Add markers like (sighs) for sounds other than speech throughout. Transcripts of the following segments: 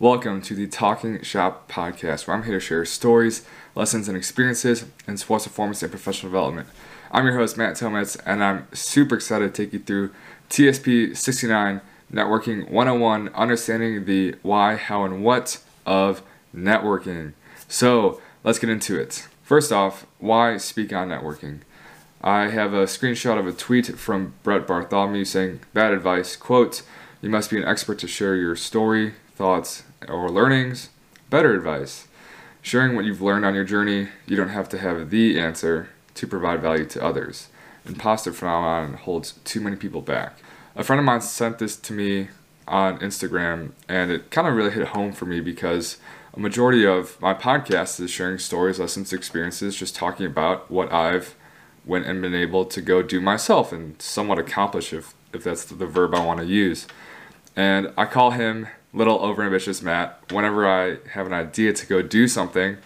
Welcome to the Talking Shop podcast, where I'm here to share stories, lessons, and experiences in sports performance and professional development. I'm your host, Matt Tomez, and I'm super excited to take you through TSP 69 Networking 101, understanding the why, how, and what of networking. So let's get into it. First off, why speak on networking? I have a screenshot of a tweet from Brett Bartholomew saying, Bad advice, quote, you must be an expert to share your story, thoughts, or learnings. Better advice. Sharing what you've learned on your journey, you don't have to have the answer to provide value to others. Imposter phenomenon holds too many people back. A friend of mine sent this to me on Instagram, and it kind of really hit home for me because a majority of my podcast is sharing stories, lessons, experiences, just talking about what I've went and been able to go do myself and somewhat accomplish if if that's the verb I want to use. And I call him little overambitious Matt. Whenever I have an idea to go do something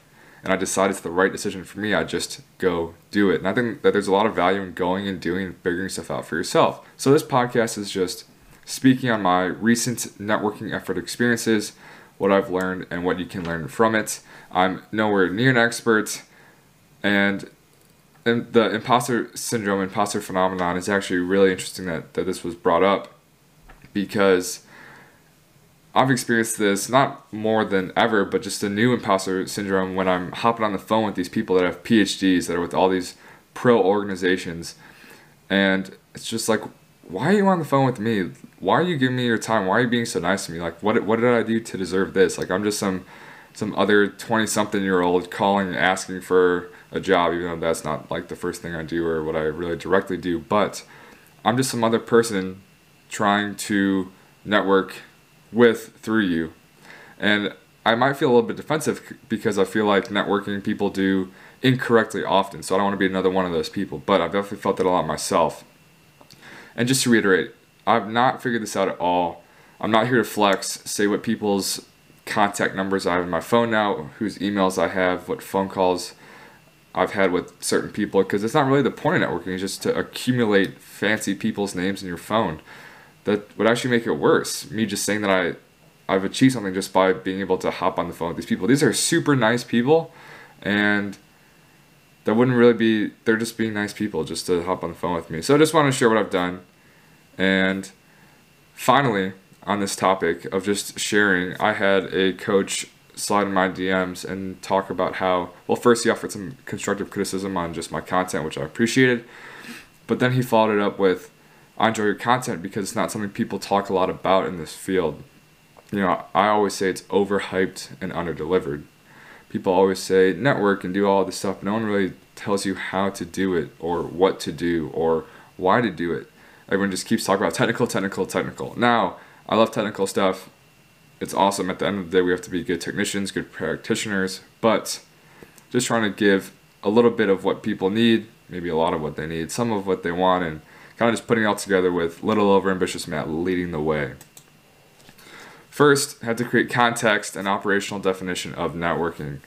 and I decide it's the right decision for me, I just go do it. And I think that there's a lot of value in going and doing and figuring stuff out for yourself. So this podcast is just speaking on my recent networking effort experiences, what I've learned, and what you can learn from it. I'm nowhere near an expert, and and the imposter syndrome, imposter phenomenon is actually really interesting that, that this was brought up because I've experienced this not more than ever, but just a new imposter syndrome when I'm hopping on the phone with these people that have PhDs that are with all these pro organizations. And it's just like, why are you on the phone with me? Why are you giving me your time? Why are you being so nice to me? Like, what, what did I do to deserve this? Like, I'm just some, some other 20 something year old calling and asking for a job, even though that's not like the first thing I do or what I really directly do. But I'm just some other person trying to network with through you. And I might feel a little bit defensive because I feel like networking people do incorrectly often. So I don't want to be another one of those people, but I've definitely felt that a lot myself. And just to reiterate, I've not figured this out at all. I'm not here to flex, say what people's contact numbers I have in my phone now, whose emails I have, what phone calls I've had with certain people, because it's not really the point of networking, it's just to accumulate fancy people's names in your phone that would actually make it worse. Me just saying that I I've achieved something just by being able to hop on the phone with these people. These are super nice people and that wouldn't really be they're just being nice people just to hop on the phone with me. So I just want to share what I've done. And finally, on this topic of just sharing, I had a coach slide in my DMs and talk about how well first he offered some constructive criticism on just my content, which I appreciated. But then he followed it up with I enjoy your content because it's not something people talk a lot about in this field. You know, I always say it's overhyped and underdelivered. People always say network and do all this stuff, but no one really tells you how to do it or what to do or why to do it. Everyone just keeps talking about technical, technical, technical. Now, I love technical stuff. It's awesome. At the end of the day, we have to be good technicians, good practitioners, but just trying to give a little bit of what people need, maybe a lot of what they need, some of what they want, and kind of just putting it all together with little over ambitious Matt leading the way. First, had to create context and operational definition of networking.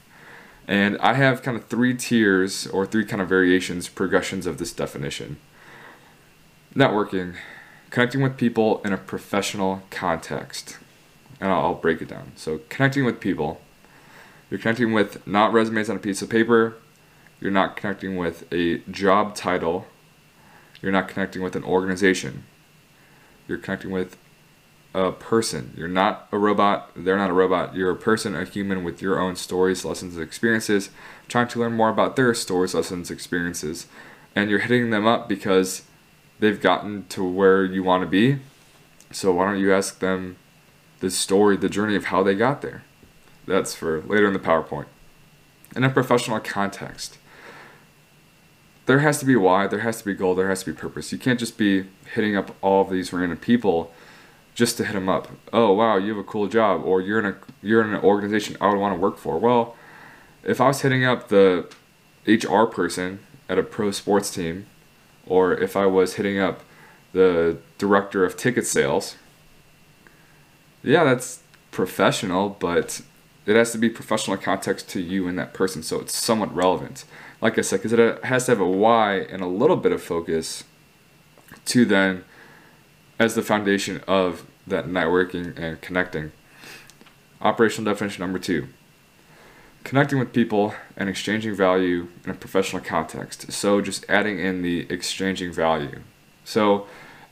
And I have kind of three tiers or three kind of variations, progressions of this definition. Networking, connecting with people in a professional context. And I'll, I'll break it down. So, connecting with people, you're connecting with not resumes on a piece of paper, you're not connecting with a job title you're not connecting with an organization. You're connecting with a person. You're not a robot. They're not a robot. You're a person, a human with your own stories, lessons, experiences, trying to learn more about their stories, lessons, experiences. And you're hitting them up because they've gotten to where you want to be. So why don't you ask them the story, the journey of how they got there? That's for later in the PowerPoint. In a professional context, there has to be why, there has to be goal, there has to be purpose. You can't just be hitting up all of these random people just to hit them up. Oh wow, you have a cool job, or you're in a you're in an organization I would want to work for. Well, if I was hitting up the HR person at a pro sports team, or if I was hitting up the director of ticket sales, yeah, that's professional, but it has to be professional context to you and that person, so it's somewhat relevant like I said, because it uh, has to have a why and a little bit of focus to then as the foundation of that networking and connecting. Operational definition number two connecting with people and exchanging value in a professional context. So, just adding in the exchanging value. So,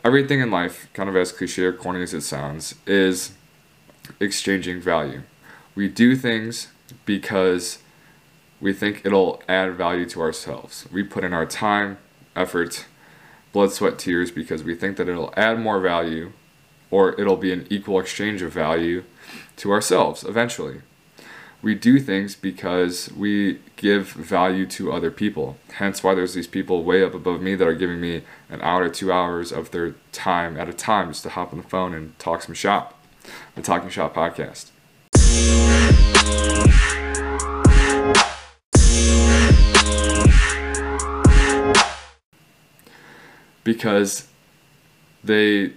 everything in life, kind of as cliche or corny as it sounds, is exchanging value. We do things because we think it'll add value to ourselves. We put in our time, effort, blood, sweat, tears because we think that it'll add more value or it'll be an equal exchange of value to ourselves eventually. We do things because we give value to other people. Hence, why there's these people way up above me that are giving me an hour or two hours of their time at a time just to hop on the phone and talk some shop. The Talking Shop podcast. Because they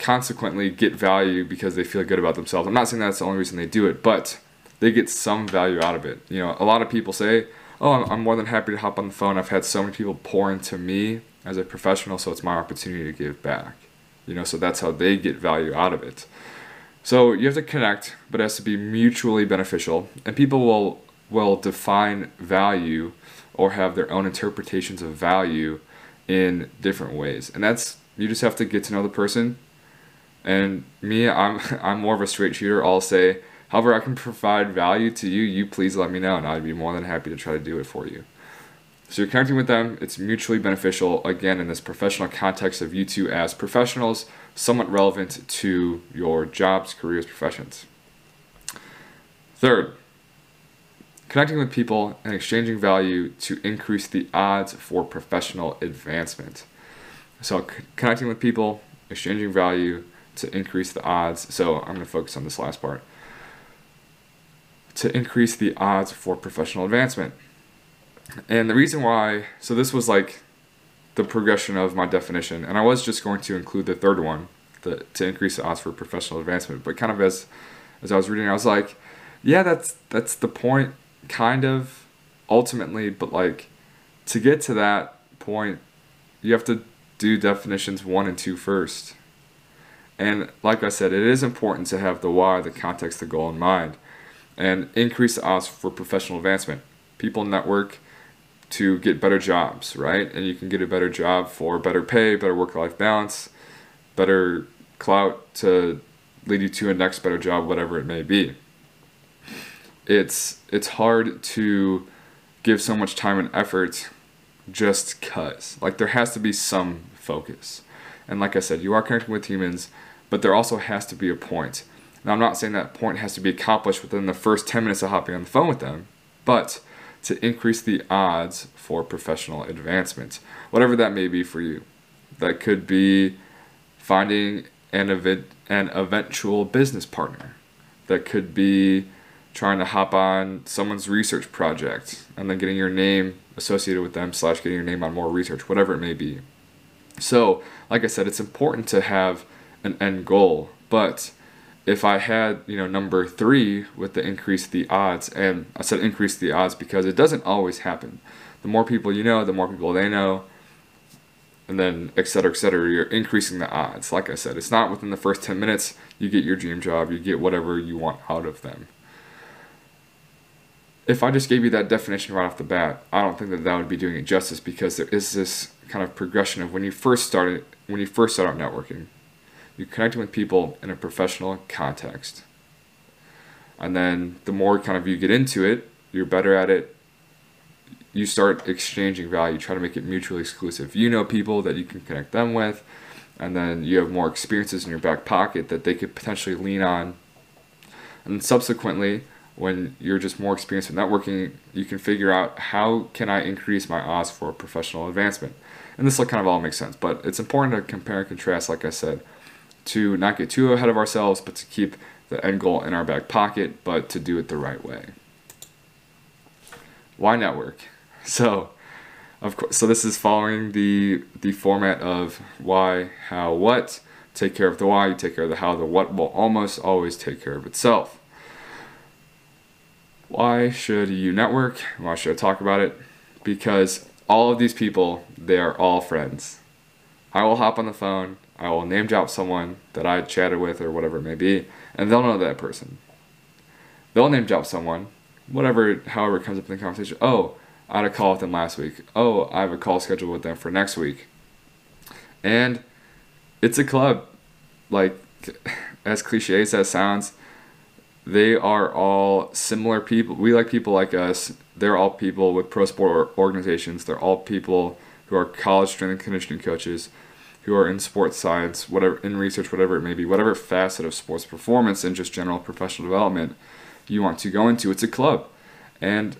consequently get value because they feel good about themselves. I'm not saying that's the only reason they do it, but they get some value out of it. You know, a lot of people say, "Oh, I'm, I'm more than happy to hop on the phone. I've had so many people pour into me as a professional, so it's my opportunity to give back." You know, so that's how they get value out of it. So you have to connect, but it has to be mutually beneficial, and people will will define value or have their own interpretations of value in different ways, and that's you just have to get to know the person. And me, I'm (laughs) I'm more of a straight shooter. I'll say However, I can provide value to you, you please let me know, and I'd be more than happy to try to do it for you. So you're connecting with them, it's mutually beneficial, again, in this professional context of you two as professionals, somewhat relevant to your jobs, careers, professions. Third, connecting with people and exchanging value to increase the odds for professional advancement. So, c- connecting with people, exchanging value to increase the odds. So, I'm going to focus on this last part to increase the odds for professional advancement. And the reason why, so this was like the progression of my definition, and I was just going to include the third one, the, to increase the odds for professional advancement. But kind of as as I was reading, I was like, yeah, that's that's the point, kind of, ultimately. But like, to get to that point, you have to do definitions one and two first. And like I said, it is important to have the why, the context, the goal in mind and increase the odds for professional advancement. People network to get better jobs, right? And you can get a better job for better pay, better work life balance, better clout to lead you to a next better job, whatever it may be. It's it's hard to give so much time and effort just cuz. Like there has to be some focus. And like I said, you are connecting with humans, but there also has to be a point. Now, I'm not saying that point has to be accomplished within the first 10 minutes of hopping on the phone with them, but to increase the odds for professional advancement, whatever that may be for you. That could be finding an event, an eventual business partner. That could be trying to hop on someone's research project and then getting your name associated with them slash getting your name on more research, whatever it may be. So, like I said, it's important to have an end goal, but if I had, you know, number three with the increase the odds, and I said increase the odds because it doesn't always happen. The more people you know, the more people they know, and then et cetera, et cetera, you're increasing the odds. Like I said, it's not within the first 10 minutes you get your dream job, you get whatever you want out of them. If I just gave you that definition right off the bat, I don't think that that would be doing it justice because there is this kind of progression of when you first started, when you first start out networking you're connecting with people in a professional context. And then the more kind of you get into it, you're better at it. You start exchanging value, try to make it mutually exclusive. You know people that you can connect them with, and then you have more experiences in your back pocket that they could potentially lean on. And subsequently, when you're just more experienced with networking, you can figure out how can I increase my odds for professional advancement. And this will kind of all make sense, but it's important to compare and contrast, like I said, to not get too ahead of ourselves, but to keep the end goal in our back pocket, but to do it the right way. Why network? (laughs) So, of course, so this is following the the format of why, how, what. Take care of the why, you take care of the how. The what will almost always take care of itself. Why should you network? Why should I talk about it? Because all of these people, they are all friends. I will hop on the phone I will name drop someone that I chatted with or whatever it may be, and they'll know that person. they'll name drop someone, whatever, however comes up in the conversation. Oh, I had a call with them last week. Oh, I have a call scheduled with them for next week. And it's a club. Like, (laughs) as cliche as that sounds, they are all similar people. We like people like us. They're all people with pro sport organizations. They're all people who are college strength and conditioning coaches, who are in sports science, whatever in research, whatever it may be, whatever facet of sports performance and just general professional development you want to go into. It's a club, and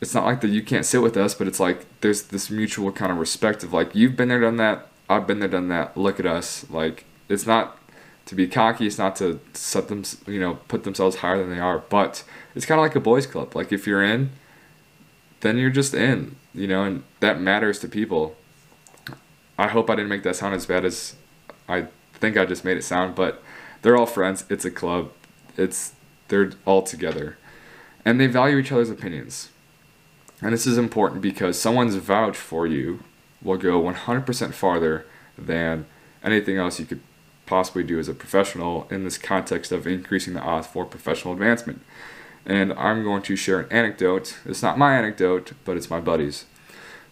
it's not like that you can't sit with us, but it's like there's this mutual kind of respect of like you've been there, done that. I've been there, done that. Look at us. Like it's not to be cocky. It's not to set them, you know, put themselves higher than they are. But it's kind of like a boys' club. Like if you're in, then you're just in, you know, and that matters to people. I hope I didn't make that sound as bad as I think I just made it sound. But they're all friends. It's a club. It's they're all together, and they value each other's opinions. And this is important because someone's vouch for you will go 100% farther than anything else you could possibly do as a professional in this context of increasing the odds for professional advancement. And I'm going to share an anecdote. It's not my anecdote, but it's my buddy's.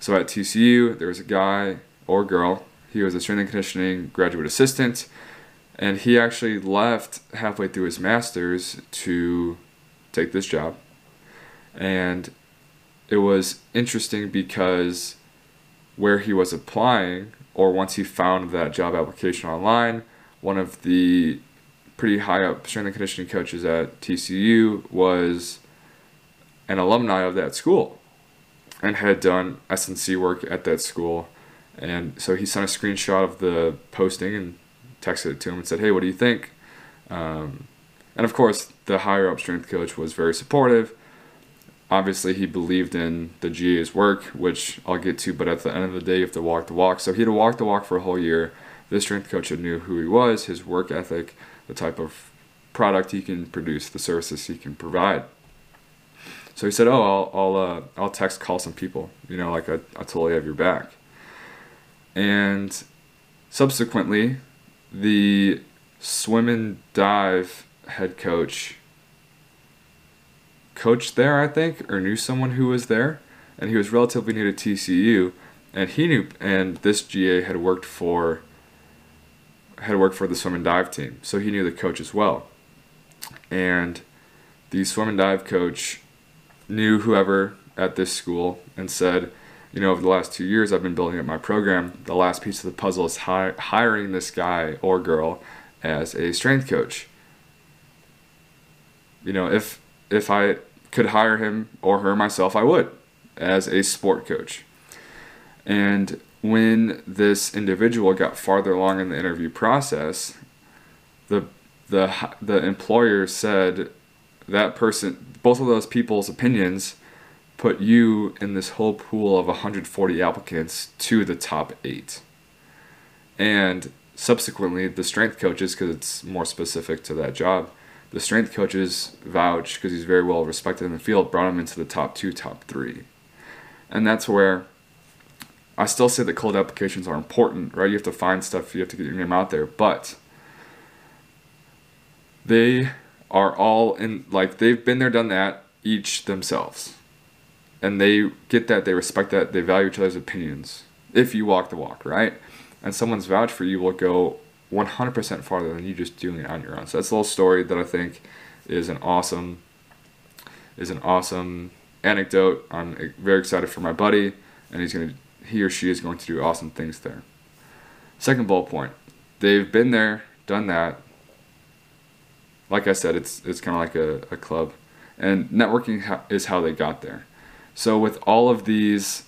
So at TCU, there was a guy or girl. He was a strength and conditioning graduate assistant, and he actually left halfway through his master's to take this job. And it was interesting because where he was applying, or once he found that job application online, one of the pretty high up strength and conditioning coaches at TCU was an alumni of that school and had done S&C work at that school. And so he sent a screenshot of the posting and texted it to him and said, Hey, what do you think? Um, and of course, the higher up strength coach was very supportive. Obviously, he believed in the GA's work, which I'll get to, but at the end of the day, you have to walk the walk. So he had to walk the walk for a whole year this strength coach knew who he was, his work ethic, the type of product he can produce, the services he can provide. So he said, "Oh, I'll I'll uh, I'll text call some people. You know, like I I totally have your back." And subsequently, the swim and dive head coach coached there, I think, or knew someone who was there, and he was relatively new to TCU, and he knew, and this GA had worked for had worked for the swim and dive team, so he knew the coach as well. And the swim and dive coach knew whoever at this school and said, you know, over the last two years, I've been building up my program. The last piece of the puzzle is hi- hiring this guy or girl as a strength coach. You know, if if I could hire him or her myself, I would as a sport coach. And when this individual got farther along in the interview process, the the the employer said that person, both of those people's opinions, put you in this whole pool of 140 applicants to the top eight. And subsequently, the strength coaches, because it's more specific to that job, the strength coaches vouch because he's very well respected in the field, brought him into the top two, top three. And that's where I still say that cold applications are important, right? You have to find stuff, you have to get your name out there, but they are all in, like, they've been there, done that, each themselves. And they get that, they respect that, they value each other's opinions if you walk the walk, right? And someone's vouch for you will go 100% farther than you just doing it on your own. So that's a little story that I think is an awesome is an awesome anecdote. I'm very excited for my buddy, and he's gonna he or she is going to do awesome things there. Second bullet point, they've been there, done that. Like I said, it's it's kind of like a, a club, and networking is how they got there. So with all of these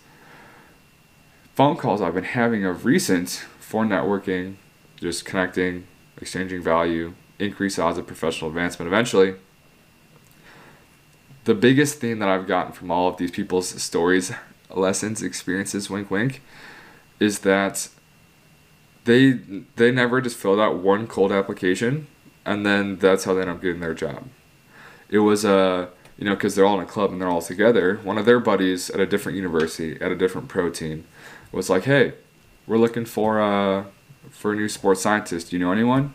phone calls I've been having of recent for networking, just connecting, exchanging value, increase odds of professional advancement eventually. The biggest thing that I've gotten from all of these people's stories lessons, experiences, wink, wink, is that they they never just filled out one cold application and then that's how they end up getting their job. It was a you know because they're all in a club and they're all together. One of their buddies at a different university at a different pro team was like, "Hey, we're looking for a uh, for a new sports scientist. Do you know anyone?"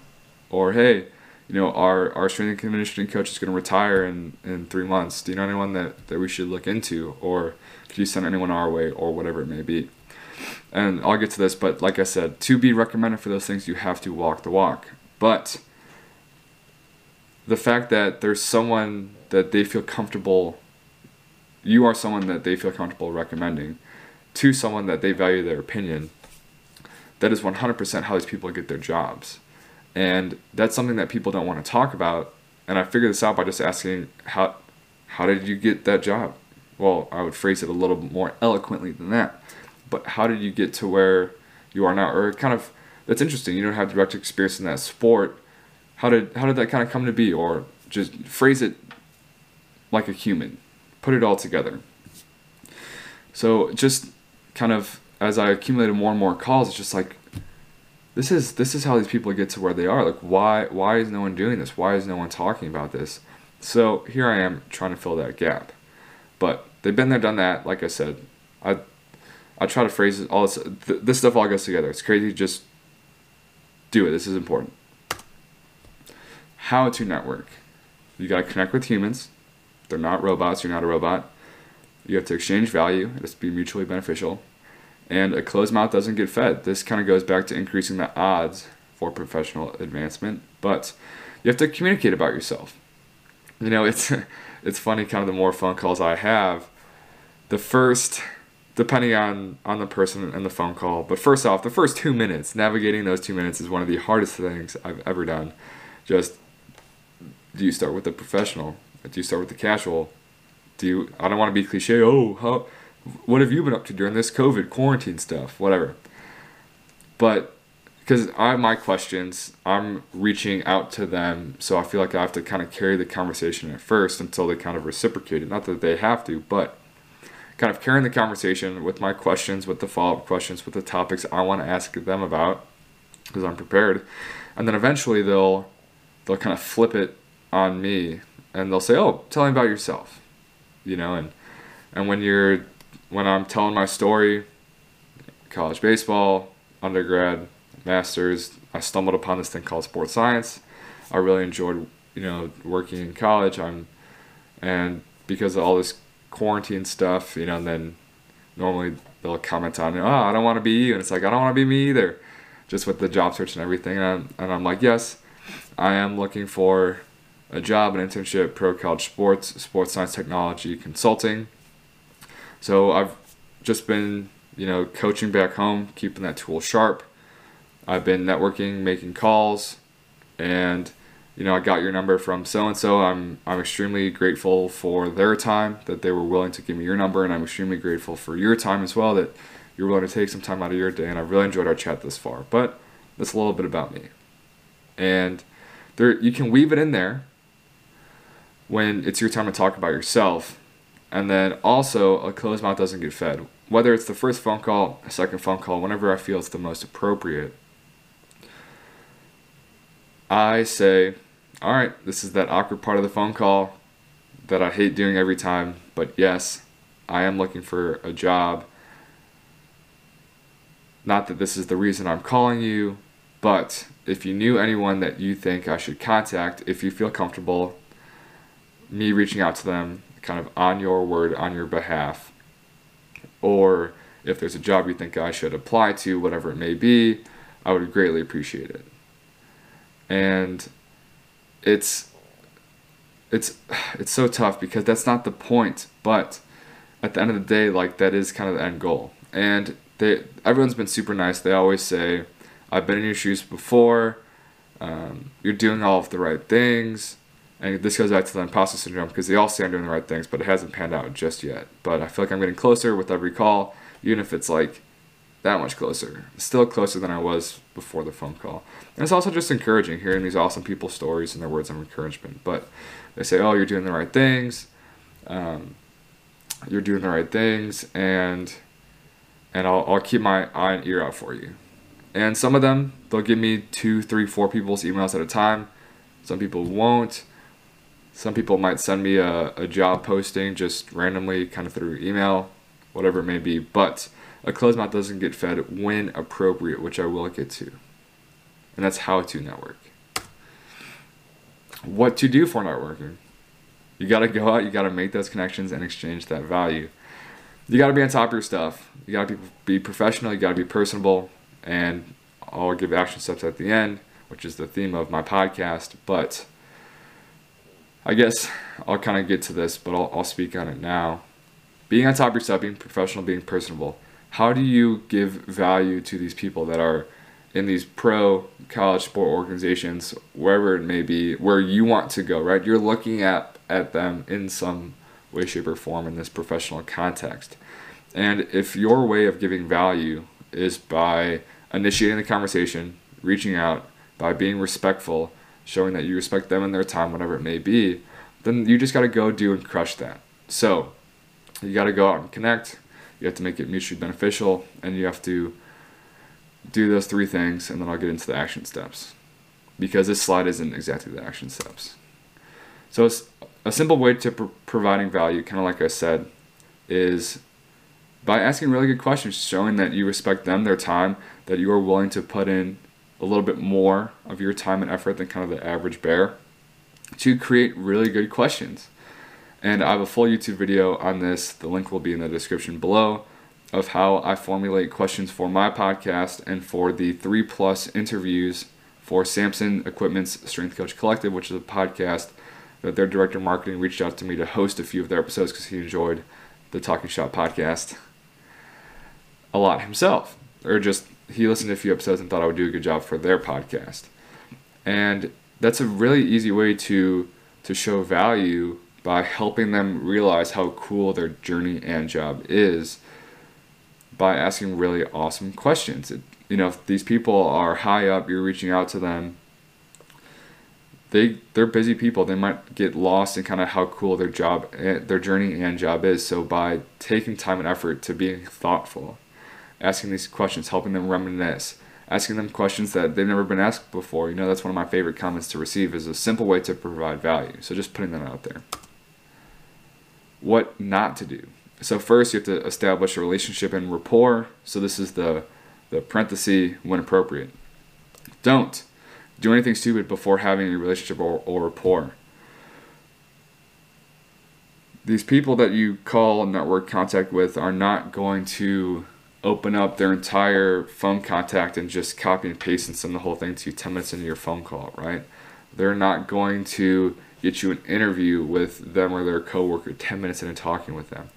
Or, "Hey, you know, our, our strength and conditioning coach is going to retire in, in three months. Do you know anyone that, that we should look into? Or could you send anyone our way or whatever it may be? And I'll get to this, but like I said, to be recommended for those things, you have to walk the walk. But the fact that there's someone that they feel comfortable, you are someone that they feel comfortable recommending to someone that they value their opinion, that is 100% how these people get their jobs. And that's something that people don't want to talk about. And I figured this out by just asking, how, how did you get that job? Well, I would phrase it a little more eloquently than that. But how did you get to where you are now? Or kind of, that's interesting. You don't have direct experience in that sport. How did, how did that kind of come to be? Or just phrase it like a human. Put it all together. So just kind of as I accumulated more and more calls, it's just like this is this is how these people get to where they are. Like why why is no one doing this? Why is no one talking about this? So here I am trying to fill that gap. But they've been there, done that. Like I said, I I try to phrase it all this th- this stuff all goes together. It's crazy. Just do it. This is important. How to network. You got to connect with humans. They're not robots. You're not a robot. You have to exchange value. It has to be mutually beneficial and a closed mouth doesn't get fed. This kind of goes back to increasing the odds for professional advancement, but you have to communicate about yourself. You know, it's (laughs) it's funny kind of the more phone calls I have, the first depending on on the person and the phone call, but first off, the first 2 minutes, navigating those 2 minutes is one of the hardest things I've ever done. Just do you start with the professional? Do you start with the casual? Do you I don't want to be cliche, oh, how what have you been up to during this COVID quarantine stuff? Whatever. But because I have my questions, I'm reaching out to them, so I feel like I have to kind of carry the conversation at first until they kind of reciprocate it. Not that they have to, but kind of carrying the conversation with my questions, with the follow up questions, with the topics I want to ask them about, because I'm prepared, and then eventually they'll they'll kind of flip it on me, and they'll say, "Oh, tell me about yourself," you know, and and when you're when I'm telling my story, college baseball, undergrad, masters, I stumbled upon this thing called sports science. I really enjoyed, you know, working in college. I'm, and because of all this quarantine stuff, you know, and then normally they'll comment on, oh, I don't want to be you, and it's like I don't want to be me either, just with the job search and everything. And I'm, and I'm like, yes, I am looking for a job, an internship, pro college sports, sports science technology, consulting so I've just been, you know, coaching back home, keeping that tool sharp. I've been networking, making calls, and you know, I got your number from so and so. I'm I'm extremely grateful for their time that they were willing to give me your number, and I'm extremely grateful for your time as well that you're willing to take some time out of your day. And I've really enjoyed our chat this far. But that's a little bit about me, and there you can weave it in there when it's your time to talk about yourself and then also, a closed mouth doesn't get fed. Whether it's the first phone call, a second phone call, whenever I feel it's the most appropriate, I say, all right, this is that awkward part of the phone call that I hate doing every time, but yes, I am looking for a job. Not that this is the reason I'm calling you, but if you knew anyone that you think I should contact, if you feel comfortable me reaching out to them, kind of on your word, on your behalf, or if there's a job you think I should apply to, whatever it may be, I would greatly appreciate it. And it's it's (sighs) it's so tough because that's not the point, but at the end of the day, like that is kind of the end goal. And they everyone's been super nice. They always say, "I've been in your shoes before. Um, you're doing all of the right things." And this goes back to the imposter syndrome because they all say I'm doing the right things, but it hasn't panned out just yet. But I feel like I'm getting closer with every call, even if it's like that much closer. Still closer than I was before the phone call. And it's also just encouraging hearing these awesome people's stories and their words of encouragement. But they say, oh, you're doing the right things. Um, you're doing the right things. And and I'll, I'll keep my eye and ear out for you. And some of them, they'll give me two, three, four people's emails at a time. Some people won't. Some people might send me a, a job posting just randomly, kind of through email, whatever it may be. But a closed mouth doesn't get fed when appropriate, which I will get to. And that's how to network. what to do for networking. You got to go out, you got to make those connections and exchange that value. You got to be on top of your stuff. You got to be, be professional, you got to be personable, and I'll give action steps at the end, which is the theme of my podcast. But I guess I'll kind of get to this, but I'll, I'll speak on it now. Being on top of yourself, being professional, being personable. How do you give value to these people that are in these pro college sport organizations, wherever it may be, where you want to go, right? You're looking at, at them in some way, shape, or form in this professional context. And if your way of giving value is by initiating the conversation, reaching out, by being respectful, showing that you respect them and their time, whatever it may be, then you just got to go do and crush that. So you got to go out and connect. You have to make it mutually beneficial, and you have to do those three things, and then I'll get into the action steps because this slide isn't exactly the action steps. So it's a simple way to pr- providing value, kind of like I said, is by asking really good questions, showing that you respect them, their time, that you are willing to put in a little bit more of your time and effort than kind of the average bear to create really good questions. And I have a full YouTube video on this. The link will be in the description below of how I formulate questions for my podcast and for the three plus interviews for Samson Equipment's Strength Coach Collective, which is a podcast that their director of marketing reached out to me to host a few of their episodes because he enjoyed the Talking Shop podcast a lot himself, or just he listened to a few episodes and thought I would do a good job for their podcast. And that's a really easy way to to show value by helping them realize how cool their journey and job is by asking really awesome questions. It, you know, if these people are high up, you're reaching out to them. They they're busy people. They might get lost in kind of how cool their job, eh, their journey and job is. So by taking time and effort to being thoughtful, asking these questions, helping them reminisce, asking them questions that they've never been asked before. You know, that's one of my favorite comments to receive is a simple way to provide value. So just putting them out there. What not to do. So first you have to establish a relationship and rapport. So this is the the parenthesis when appropriate. Don't do anything stupid before having a relationship or, or rapport. These people that you call network contact with are not going to open up their entire phone contact and just copy and paste and send the whole thing to you 10 minutes into your phone call, right? They're not going to get you an interview with them or their coworker 10 minutes into talking with them.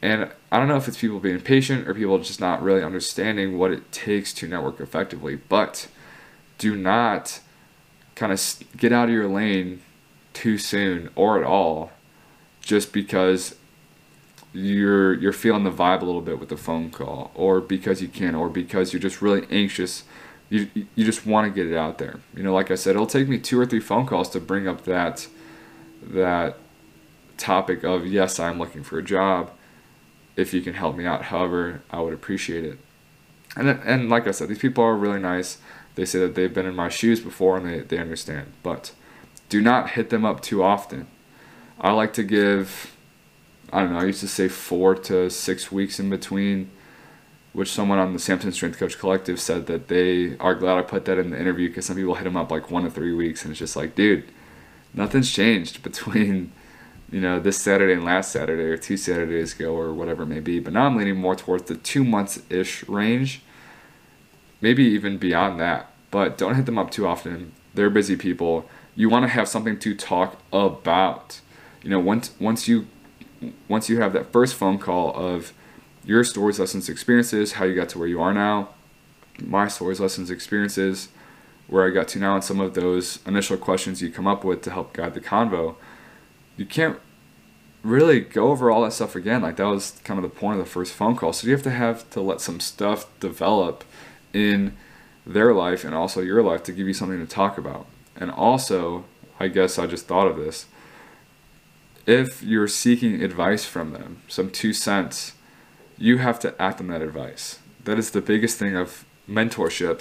And I don't know if it's people being patient or people just not really understanding what it takes to network effectively, but do not kind of get out of your lane too soon or at all just because you're you're feeling the vibe a little bit with the phone call or because you can or because you're just really anxious you you just want to get it out there. You know like i said it'll take me two or three phone calls to bring up that that topic of yes i'm looking for a job. If you can help me out however i would appreciate it. And and like i said these people are really nice. They say that they've been in my shoes before and they, they understand. But do not hit them up too often. I like to give I don't know, I used to say four to six weeks in between, which someone on the Samson Strength Coach Collective said that they are glad I put that in the interview because some people hit them up like one to three weeks, and it's just like, dude, nothing's changed between, you know, this Saturday and last Saturday or two Saturdays ago or whatever it may be. But now I'm leaning more towards the two months ish range, maybe even beyond that. But don't hit them up too often. They're busy people. You want to have something to talk about. You know, once once you once you have that first phone call of your stories, lessons, experiences, how you got to where you are now, my stories, lessons, experiences, where I got to now, and some of those initial questions you come up with to help guide the convo, you can't really go over all that stuff again. Like that was kind of the point of the first phone call. So you have to have to let some stuff develop in their life and also your life to give you something to talk about. And also, I guess I just thought of this if you're seeking advice from them, some two cents, you have to act on that advice. That is the biggest thing of mentorship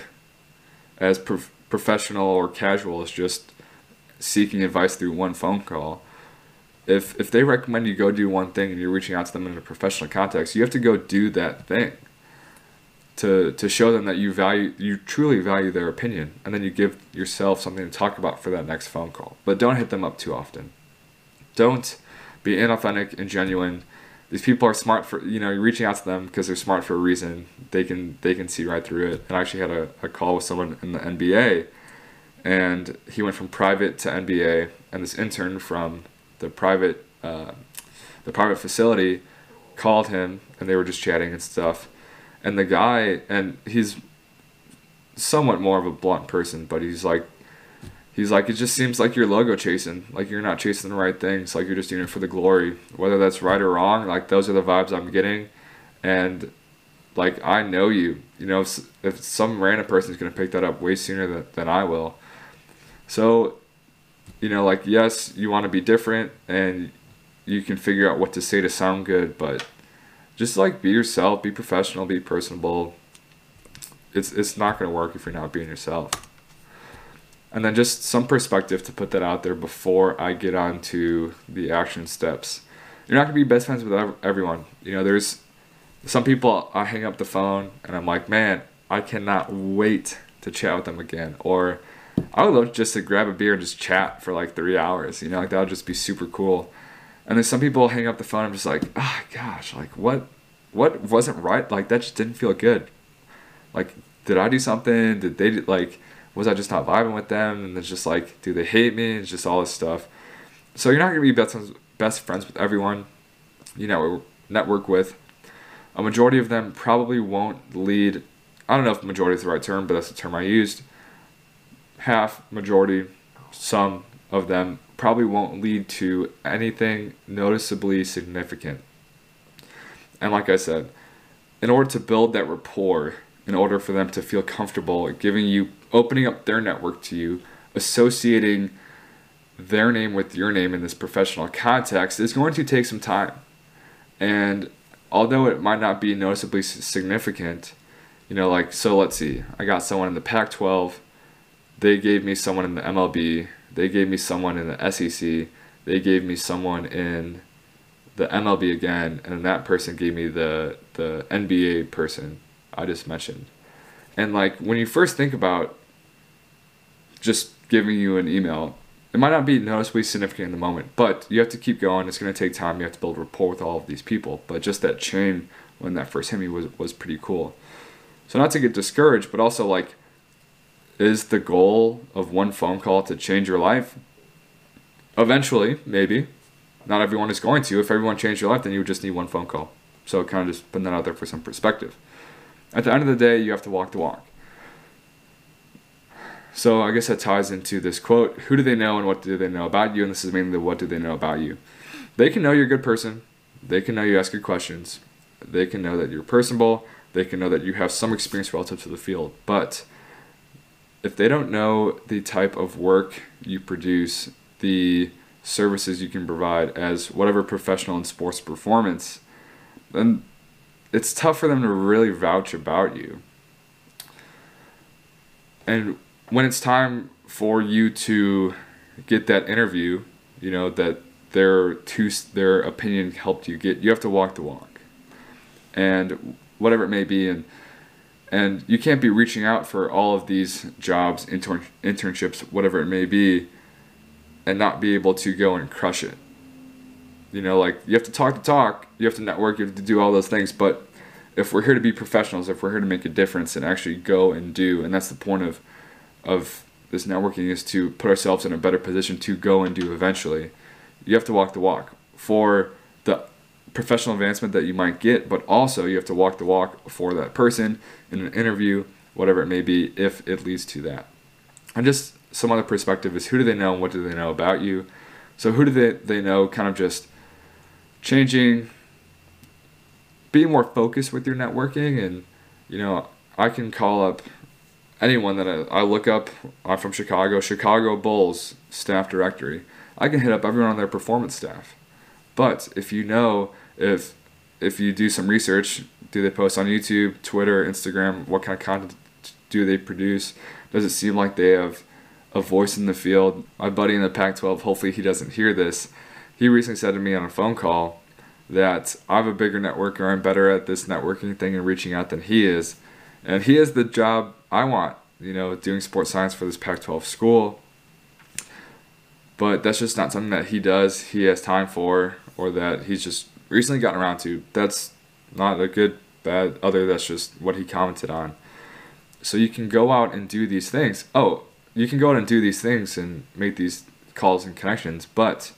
as prof- professional or casual is just seeking advice through one phone call. If if they recommend you go do one thing and you're reaching out to them in a professional context, you have to go do that thing. to to show them that you value you truly value their opinion and then you give yourself something to talk about for that next phone call but don't hit them up too often don't be inauthentic and genuine these people are smart for you know you're reaching out to them because they're smart for a reason. They can they can see right through it. And i actually had a, a call with someone in the nba and he went from private to nba and this intern from the private uh, the private facility called him and they were just chatting and stuff. And the guy and he's somewhat more of a blunt person but he's like he's like it just seems like you're logo chasing like you're not chasing the right things like you're just doing it for the glory. Whether that's right or wrong like those are the vibes i'm getting. And like i know you. You know if, if some random person is going to pick that up way sooner than, than i will. So you know like yes you want to be different and you can figure out what to say to sound good but just like be yourself be professional be personable. It's it's not going to work if you're not being yourself and then just some perspective to put that out there before I get on to the action steps. You're not gonna be best friends with everyone. You know, there's some people I hang up the phone and I'm like, man, I cannot wait to chat with them again. Or I would love just to grab a beer and just chat for like three hours. You know, like that would just be super cool. And then some people hang up the phone. I'm just like, oh gosh, like what, what wasn't right? Like that just didn't feel good. Like, did I do something? Did they like? Was I just not vibing with them? And it's just like, do they hate me? It's just all this stuff. So you're not gonna be best friends, best friends with everyone you know network with. A majority of them probably won't lead. I don't know if majority is the right term, but that's the term I used. Half, majority, some of them probably won't lead to anything noticeably significant. And like I said, in order to build that rapport, in order for them to feel comfortable giving you opening up their network to you, associating their name with your name in this professional context is going to take some time. And although it might not be noticeably significant, you know, like, so let's see, I got someone in the Pac 12, they gave me someone in the MLB, they gave me someone in the SEC, they gave me someone in the MLB again, and then that person gave me the, the NBA person I just mentioned. And like when you first think about just giving you an email. It might not be noticeably significant in the moment, but you have to keep going. It's going to take time. You have to build rapport with all of these people. But just that chain when that first hit me was, was pretty cool. So, not to get discouraged, but also like, is the goal of one phone call to change your life? Eventually, maybe. Not everyone is going to. If everyone changed your life, then you would just need one phone call. So, kind of just putting that out there for some perspective. At the end of the day, you have to walk the walk. So I guess that ties into this quote Who do they know and what do they know about you? And this is mainly the what do they know about you. They can know you're a good person. They can know you ask good questions. They can know that you're personable. They can know that you have some experience relative to the field. But if they don't know the type of work you produce, the services you can provide as whatever professional in sports performance, then it's tough for them to really vouch about you. And when it's time for you to get that interview, you know that their two their opinion helped you get, you have to walk the walk, and whatever it may be, and and you can't be reaching out for all of these jobs, intern internships, whatever it may be, and not be able to go and crush it. You know, like you have to talk to talk, you have to network, you have to do all those things, but if we're here to be professionals, if we're here to make a difference and actually go and do, and that's the point of of this networking is to put ourselves in a better position to go and do eventually. You have to walk the walk for the professional advancement that you might get, but also you have to walk the walk for that person in an interview, whatever it may be, if it leads to that. And just some other perspective is who do they know and what do they know about you? So who do they, they know kind of just changing, being more focused with your networking and you know, I can call up anyone that I, I look up, I'm from Chicago, Chicago Bulls staff directory. I can hit up everyone on their performance staff. But if you know, if if you do some research, do they post on YouTube, Twitter, Instagram? What kind of content do they produce? Does it seem like they have a voice in the field? My buddy in the Pac 12, hopefully he doesn't hear this, he recently said to me on a phone call that I have a bigger network or I'm better at this networking thing and reaching out than he is And he has the job I want, you know, doing sports science for this Pac 12 school. But that's just not something that he does, he has time for, or that he's just recently gotten around to. That's not a good, bad, other, that's just what he commented on. So you can go out and do these things. Oh, you can go out and do these things and make these calls and connections, but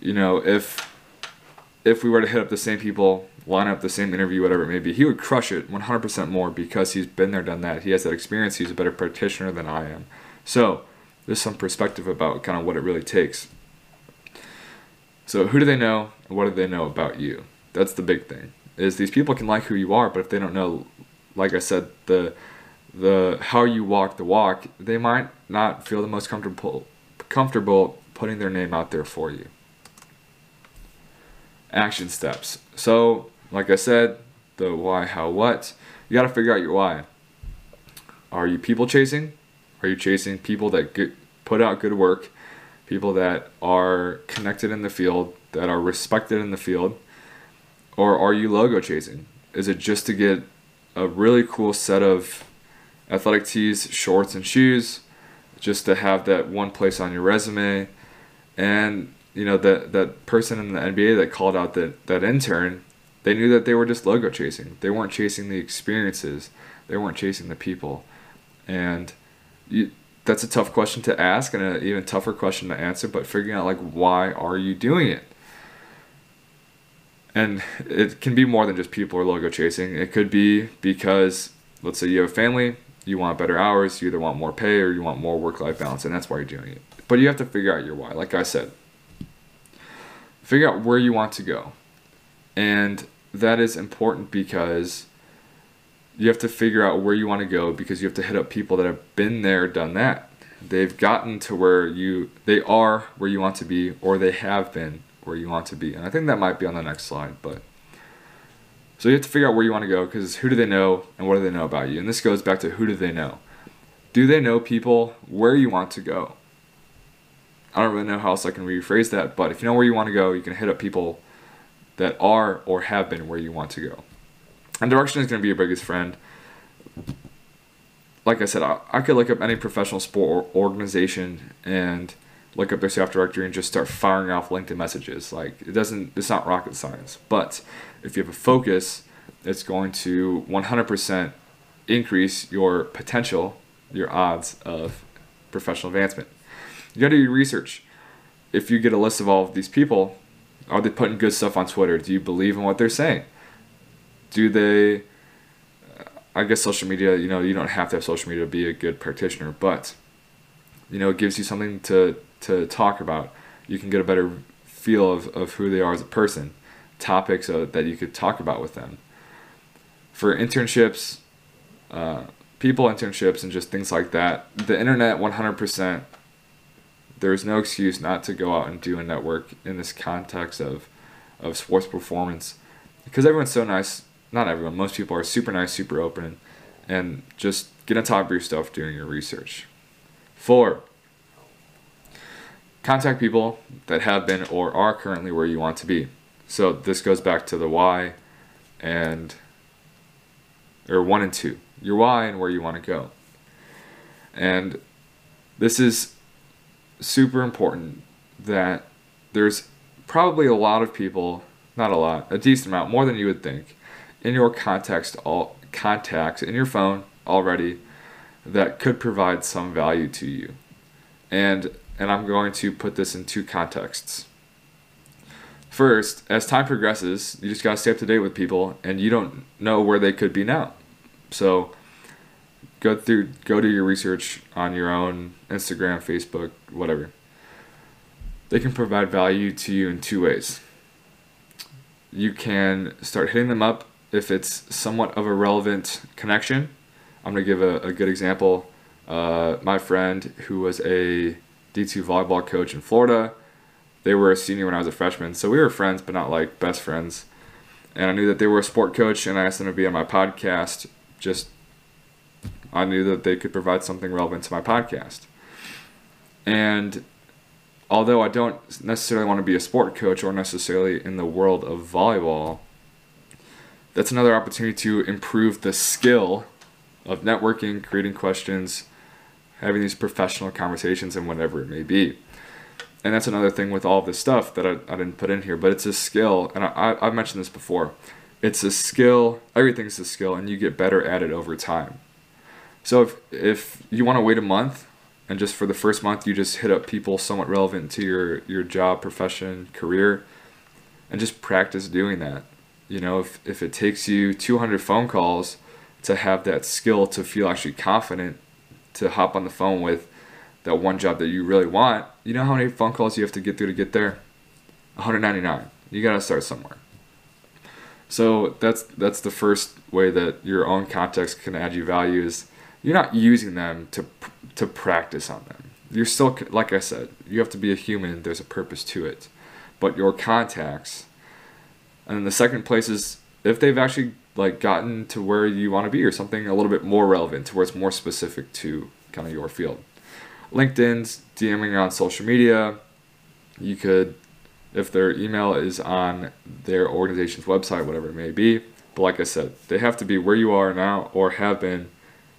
you know, if if we were to hit up the same people, line up the same interview, whatever it may be, he would crush it 100% more because he's been there, done that. He has that experience. He's a better practitioner than I am. So there's some perspective about kind of what it really takes. So who do they know what do they know about you? That's the big thing. Is these people can like who you are, but if they don't know, like I said, the the how you walk the walk, they might not feel the most comfortable comfortable putting their name out there for you. Action steps. So, like I said, the why, how, what. You got to figure out your why. Are you people chasing? Are you chasing people that get, put out good work, people that are connected in the field, that are respected in the field? Or are you logo chasing? Is it just to get a really cool set of athletic tees, shorts, and shoes, just to have that one place on your resume. And you know that that person in the NBA that called out that that intern, they knew that they were just logo chasing. They weren't chasing the experiences. They weren't chasing the people. And you, that's a tough question to ask and an even tougher question to answer. But figuring out like why are you doing it? And it can be more than just people or logo chasing. It could be because let's say you have a family you want better hours, you either want more pay or you want more work life balance, and that's why you're doing it. But you have to figure out your why. Like I said, figure out where you want to go. And that is important because you have to figure out where you want to go because you have to hit up people that have been there, done that. They've gotten to where you they are where you want to be or they have been where you want to be. And I think that might be on the next slide, but so you have to figure out where you want to go because who do they know and what do they know about you? And this goes back to who do they know? Do they know people where you want to go? I don't really know how else I can rephrase that, but if you know where you want to go, you can hit up people that are or have been where you want to go. And direction is going to be your biggest friend. Like I said, I, I could look up any professional sport organization and look up their staff directory and just start firing off LinkedIn messages. Like it doesn't, it's not rocket science. But if you have a focus, it's going to 100% increase your potential, your odds of professional advancement. You got to do your research. If you get a list of all of these people, are they putting good stuff on Twitter? Do you believe in what they're saying? Do they? I guess social media. You know, you don't have to have social media to be a good practitioner, but you know, it gives you something to to talk about. You can get a better feel of, of who they are as a person, topics uh, that you could talk about with them. For internships, uh, people internships, and just things like that, the internet 100%, there's no excuse not to go out and do a network in this context of, of sports performance because everyone's so nice. Not everyone, most people are super nice, super open, and just get on top of your stuff doing your research. Four, contact people that have been or are currently where you want to be. So this goes back to the why and or one and two. Your why and where you want to go. And this is super important that there's probably a lot of people, not a lot, a decent amount, more than you would think, in your context all contacts in your phone already that could provide some value to you. And and I'm going to put this in two contexts. First, as time progresses, you just got to stay up to date with people and you don't know where they could be now. So go through go do your research on your own Instagram, Facebook, whatever. They can provide value to you in two ways. You can start hitting them up if it's somewhat of a relevant connection. I'm going to give a, a good example. Uh, my friend who was a D2 volleyball coach in Florida. They were a senior when I was a freshman, so we were friends, but not like best friends. And I knew that they were a sport coach, and I asked them to be on my podcast. Just, I knew that they could provide something relevant to my podcast. And although I don't necessarily want to be a sport coach or necessarily in the world of volleyball, that's another opportunity to improve the skill of networking, creating questions, having these professional conversations, and whatever it may be. And that's another thing with all this stuff that I, I didn't put in here, but it's a skill, and I, I've mentioned this before. It's a skill, everything's a skill, and you get better at it over time. So if, if you want to wait a month, and just for the first month, you just hit up people somewhat relevant to your, your job, profession, career, and just practice doing that. You know, if, if it takes you 200 phone calls to have that skill to feel actually confident to hop on the phone with that one job that you really want, you know how many phone calls you have to get through to get there? 199. You got to start somewhere. So that's that's the first way that your own context can add you value is you're not using them to to practice on them. You're still like I said, you have to be a human. There's a purpose to it, but your contacts. And then the second place is if they've actually like gotten to where you want to be or something a little bit more relevant to where it's more specific to kind of your field. LinkedIn's DMing on social media. You could, if their email is on their organization's website, whatever it may be. But like I said, they have to be where you are now or have been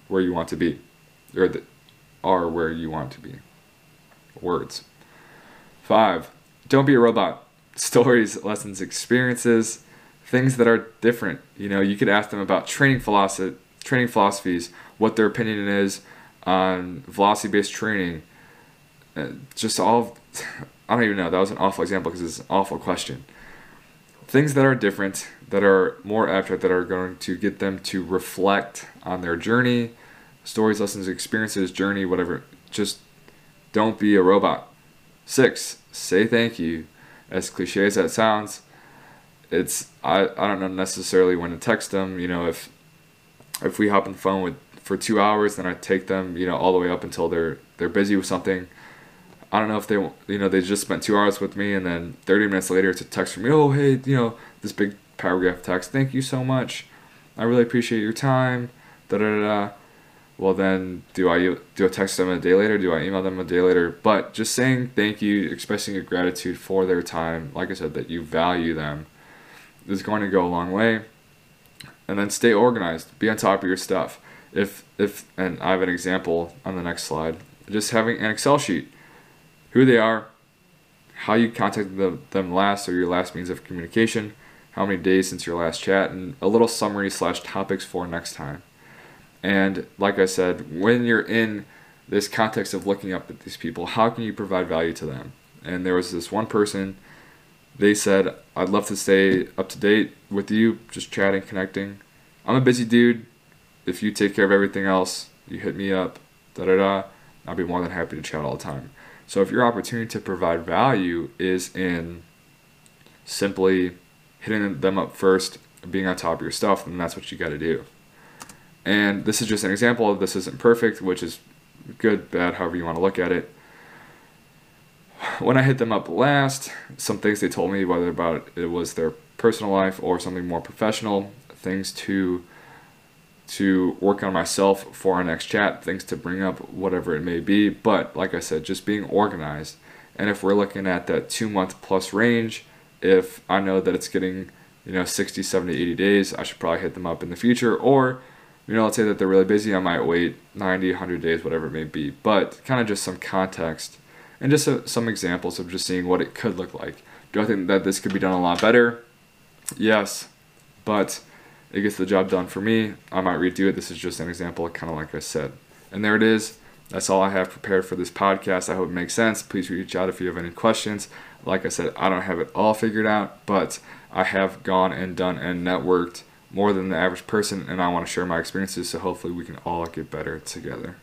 where you want to be, or the, are where you want to be. Words. Five, don't be a robot. (laughs) Stories, lessons, experiences, things that are different. You know, you could ask them about training philosophy, training philosophies, what their opinion is on velocity-based training. Uh, just all, (laughs) I don't even know. That was an awful example because it's an awful question. Things that are different, that are more abstract, that are going to get them to reflect on their journey, stories, lessons, experiences, journey, whatever. Just don't be a robot. Six, say thank you. As cliche as that sounds, it's I, I don't know necessarily when to text them. You know, if if we hop on the phone with for two hours, then I take them, you know, all the way up until they're they're busy with something. I don't know if they, you know, they just spent two hours with me, and then 30 minutes later, it's a text from me. Oh, hey, you know, this big paragraph text. Thank you so much. I really appreciate your time. Da da da well then do I do I text them a day later? Do I email them a day later? But just saying thank you, expressing your gratitude for their time, like I said, that you value them, is going to go a long way. And then stay organized. Be on top of your stuff. If if and I have an example on the next slide. Just having an Excel sheet, who they are, how you contacted them, last or your last means of communication, how many days since your last chat, and a little summary slash topics for next time. And like I said, when you're in this context of looking up at these people, how can you provide value to them? And there was this one person, they said, I'd love to stay up to date with you, just chatting, connecting. I'm a busy dude. If you take care of everything else, you hit me up, da da da, I'll be more than happy to chat all the time. So if your opportunity to provide value is in simply hitting them up first, being on top of your stuff, then that's what you got to do. And this is just an example. Of this isn't perfect, which is good, bad, however you want to look at it. When I hit them up last, some things they told me, whether about it was their personal life or something more professional, things to to work on myself for our next chat, things to bring up, whatever it may be. But like I said, just being organized. And if we're looking at that two month plus range, if I know that it's getting, you know, 60, 70, 80 days, I should probably hit them up in the future. Or you know, let's say that they're really busy, I might wait 90, 100 days, whatever it may be. But kind of just some context and just a, some examples of just seeing what it could look like. Do I think that this could be done a lot better? Yes, but it gets the job done for me. I might redo it. This is just an example, kind of like I said. And there it is. That's all I have prepared for this podcast. I hope it makes sense. Please reach out if you have any questions. Like I said, I don't have it all figured out, but I have gone and done and networked more than the average person, and I want to share my experiences so hopefully we can all get better together.